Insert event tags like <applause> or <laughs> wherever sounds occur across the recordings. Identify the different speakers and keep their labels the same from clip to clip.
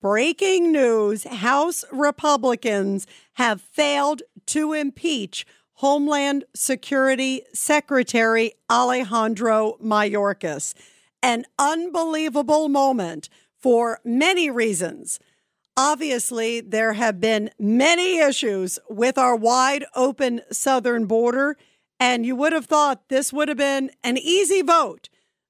Speaker 1: breaking news House Republicans have failed to impeach Homeland Security Secretary Alejandro Mayorkas. An unbelievable moment for many reasons. Obviously, there have been many issues with our wide open southern border, and you would have thought this would have been an easy vote.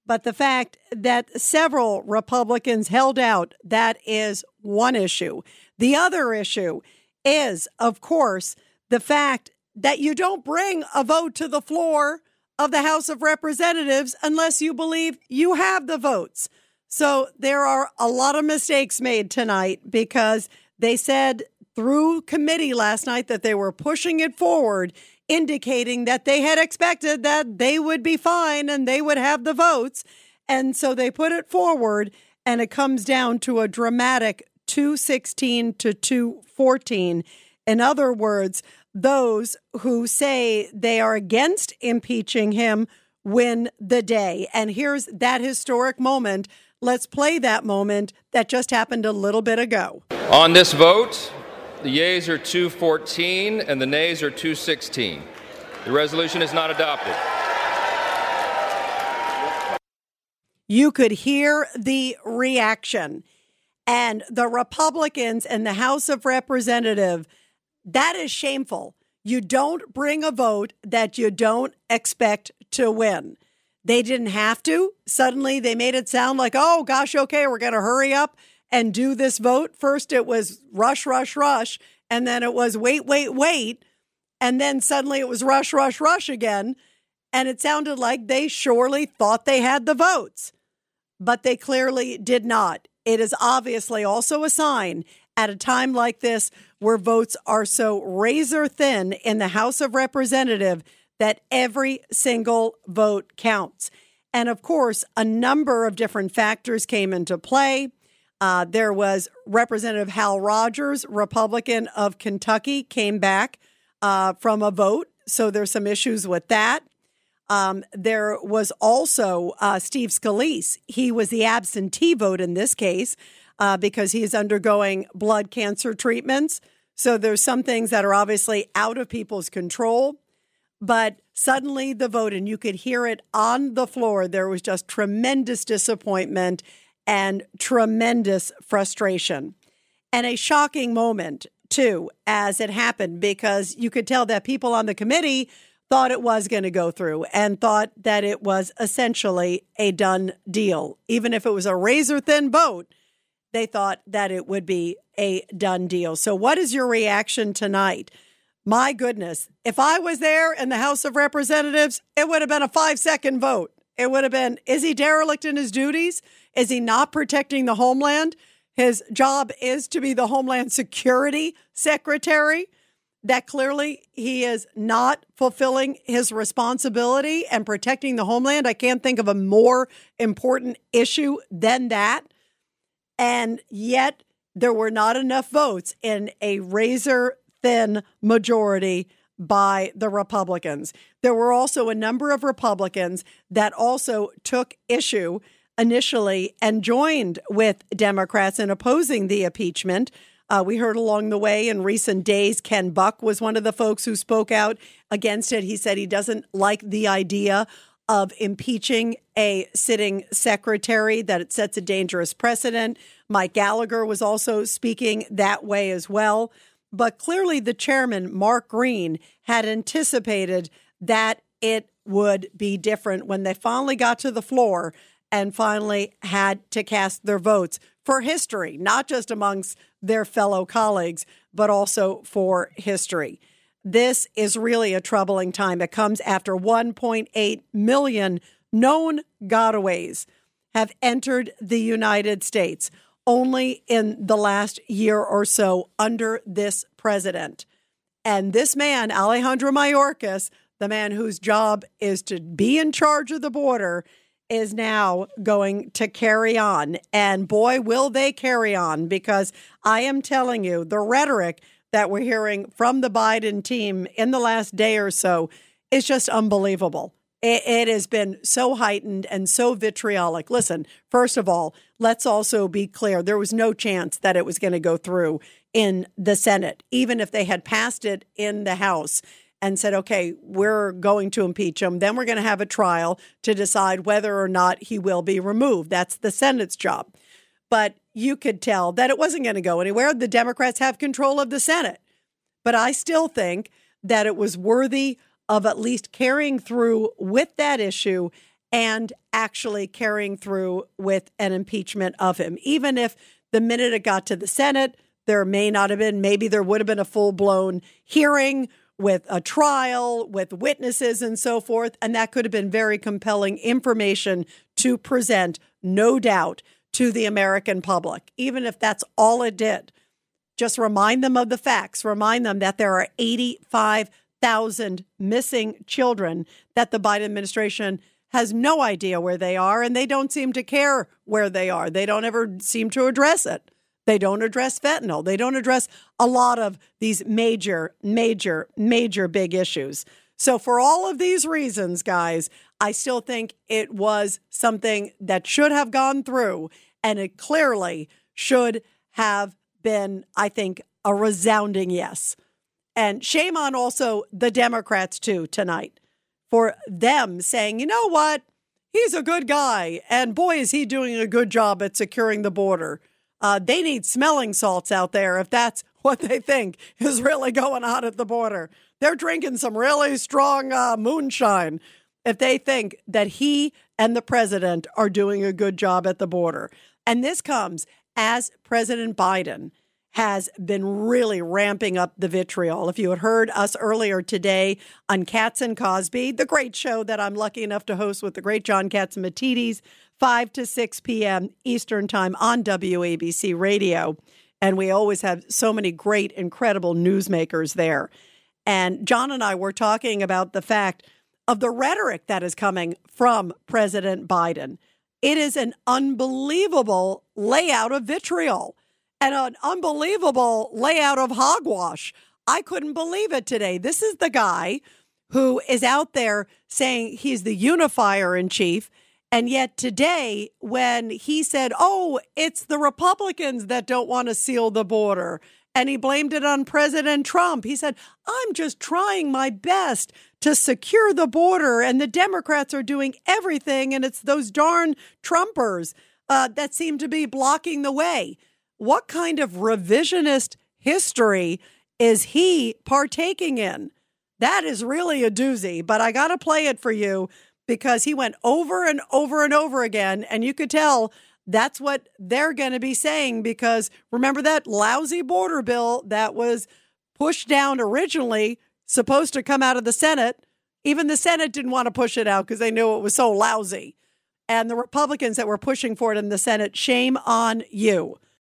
Speaker 1: But the fact that several Republicans held out, that is one issue. The other issue is, of course, the fact that you don't bring a vote to the floor of the House of Representatives unless you believe you have the votes. So there are a lot of mistakes made tonight because they said through committee last night that they were pushing it forward indicating that they had expected that they would be fine and they would have the votes. And so they put it forward, and it comes down to a dramatic 216 to 214. In other words, those who say they are against impeaching him win the day. And here's that historic moment. Let's play that moment that just happened a little bit ago.
Speaker 2: On this vote, the yeas are 214 and the nays are 216. The resolution is not adopted.
Speaker 1: You could hear the reaction. And the Republicans in the House of Representatives, that is shameful. You don't bring a vote that you don't expect to win. They didn't have to. Suddenly they made it sound like, oh gosh, okay, we're going to hurry up and do this vote. First, it was rush, rush, rush. And then it was wait, wait, wait. And then suddenly it was rush, rush, rush again. And it sounded like they surely thought they had the votes, but they clearly did not. It is obviously also a sign at a time like this where votes are so razor thin in the House of Representatives that every single vote counts. And of course, a number of different factors came into play. Uh, there was Representative Hal Rogers, Republican of Kentucky, came back uh, from a vote. So there's some issues with that. Um, there was also uh, Steve Scalise. He was the absentee vote in this case uh, because he is undergoing blood cancer treatments. So there's some things that are obviously out of people's control. But suddenly the vote, and you could hear it on the floor, there was just tremendous disappointment and tremendous frustration. And a shocking moment, too, as it happened, because you could tell that people on the committee thought it was going to go through and thought that it was essentially a done deal. Even if it was a razor thin vote, they thought that it would be a done deal. So, what is your reaction tonight? My goodness, if I was there in the House of Representatives, it would have been a five second vote. It would have been is he derelict in his duties? Is he not protecting the homeland? His job is to be the Homeland Security Secretary. That clearly he is not fulfilling his responsibility and protecting the homeland. I can't think of a more important issue than that. And yet, there were not enough votes in a razor thin majority by the Republicans. There were also a number of Republicans that also took issue initially and joined with Democrats in opposing the impeachment. Uh, we heard along the way in recent days, Ken Buck was one of the folks who spoke out against it. He said he doesn't like the idea of impeaching a sitting secretary, that it sets a dangerous precedent. Mike Gallagher was also speaking that way as well. But clearly, the chairman, Mark Green, had anticipated that it would be different when they finally got to the floor and finally had to cast their votes for history, not just amongst their fellow colleagues, but also for history. This is really a troubling time. It comes after 1.8 million known gotaways have entered the United States only in the last year or so under this president. And this man, Alejandro Mayorkas, the man whose job is to be in charge of the border, is now going to carry on. And boy, will they carry on because I am telling you, the rhetoric that we're hearing from the Biden team in the last day or so is just unbelievable. It, it has been so heightened and so vitriolic. Listen, first of all, let's also be clear there was no chance that it was going to go through in the Senate, even if they had passed it in the House and said, okay, we're going to impeach him. Then we're going to have a trial to decide whether or not he will be removed. That's the Senate's job. But you could tell that it wasn't going to go anywhere. The Democrats have control of the Senate. But I still think that it was worthy of at least carrying through with that issue and actually carrying through with an impeachment of him. Even if the minute it got to the Senate, there may not have been, maybe there would have been a full blown hearing with a trial, with witnesses and so forth. And that could have been very compelling information to present, no doubt, to the American public, even if that's all it did. Just remind them of the facts, remind them that there are 85,000 missing children that the Biden administration has no idea where they are, and they don't seem to care where they are. They don't ever seem to address it. They don't address fentanyl. They don't address a lot of these major, major, major big issues. So, for all of these reasons, guys, I still think it was something that should have gone through, and it clearly should have been, I think, a resounding yes. And shame on also the Democrats, too, tonight for them saying, you know what? He's a good guy. And boy, is he doing a good job at securing the border. Uh, they need smelling salts out there if that's <laughs> what they think is really going on at the border. They're drinking some really strong uh, moonshine if they think that he and the president are doing a good job at the border. And this comes as President Biden has been really ramping up the vitriol. If you had heard us earlier today on Cats and Cosby, the great show that I'm lucky enough to host with the great John Catsimatidis, 5 to 6 p.m. Eastern Time on WABC Radio. And we always have so many great, incredible newsmakers there. And John and I were talking about the fact of the rhetoric that is coming from President Biden. It is an unbelievable layout of vitriol and an unbelievable layout of hogwash. I couldn't believe it today. This is the guy who is out there saying he's the unifier in chief. And yet today, when he said, oh, it's the Republicans that don't want to seal the border, and he blamed it on President Trump, he said, I'm just trying my best to secure the border, and the Democrats are doing everything, and it's those darn Trumpers uh, that seem to be blocking the way. What kind of revisionist history is he partaking in? That is really a doozy, but I got to play it for you because he went over and over and over again. And you could tell that's what they're going to be saying because remember that lousy border bill that was pushed down originally, supposed to come out of the Senate? Even the Senate didn't want to push it out because they knew it was so lousy. And the Republicans that were pushing for it in the Senate, shame on you.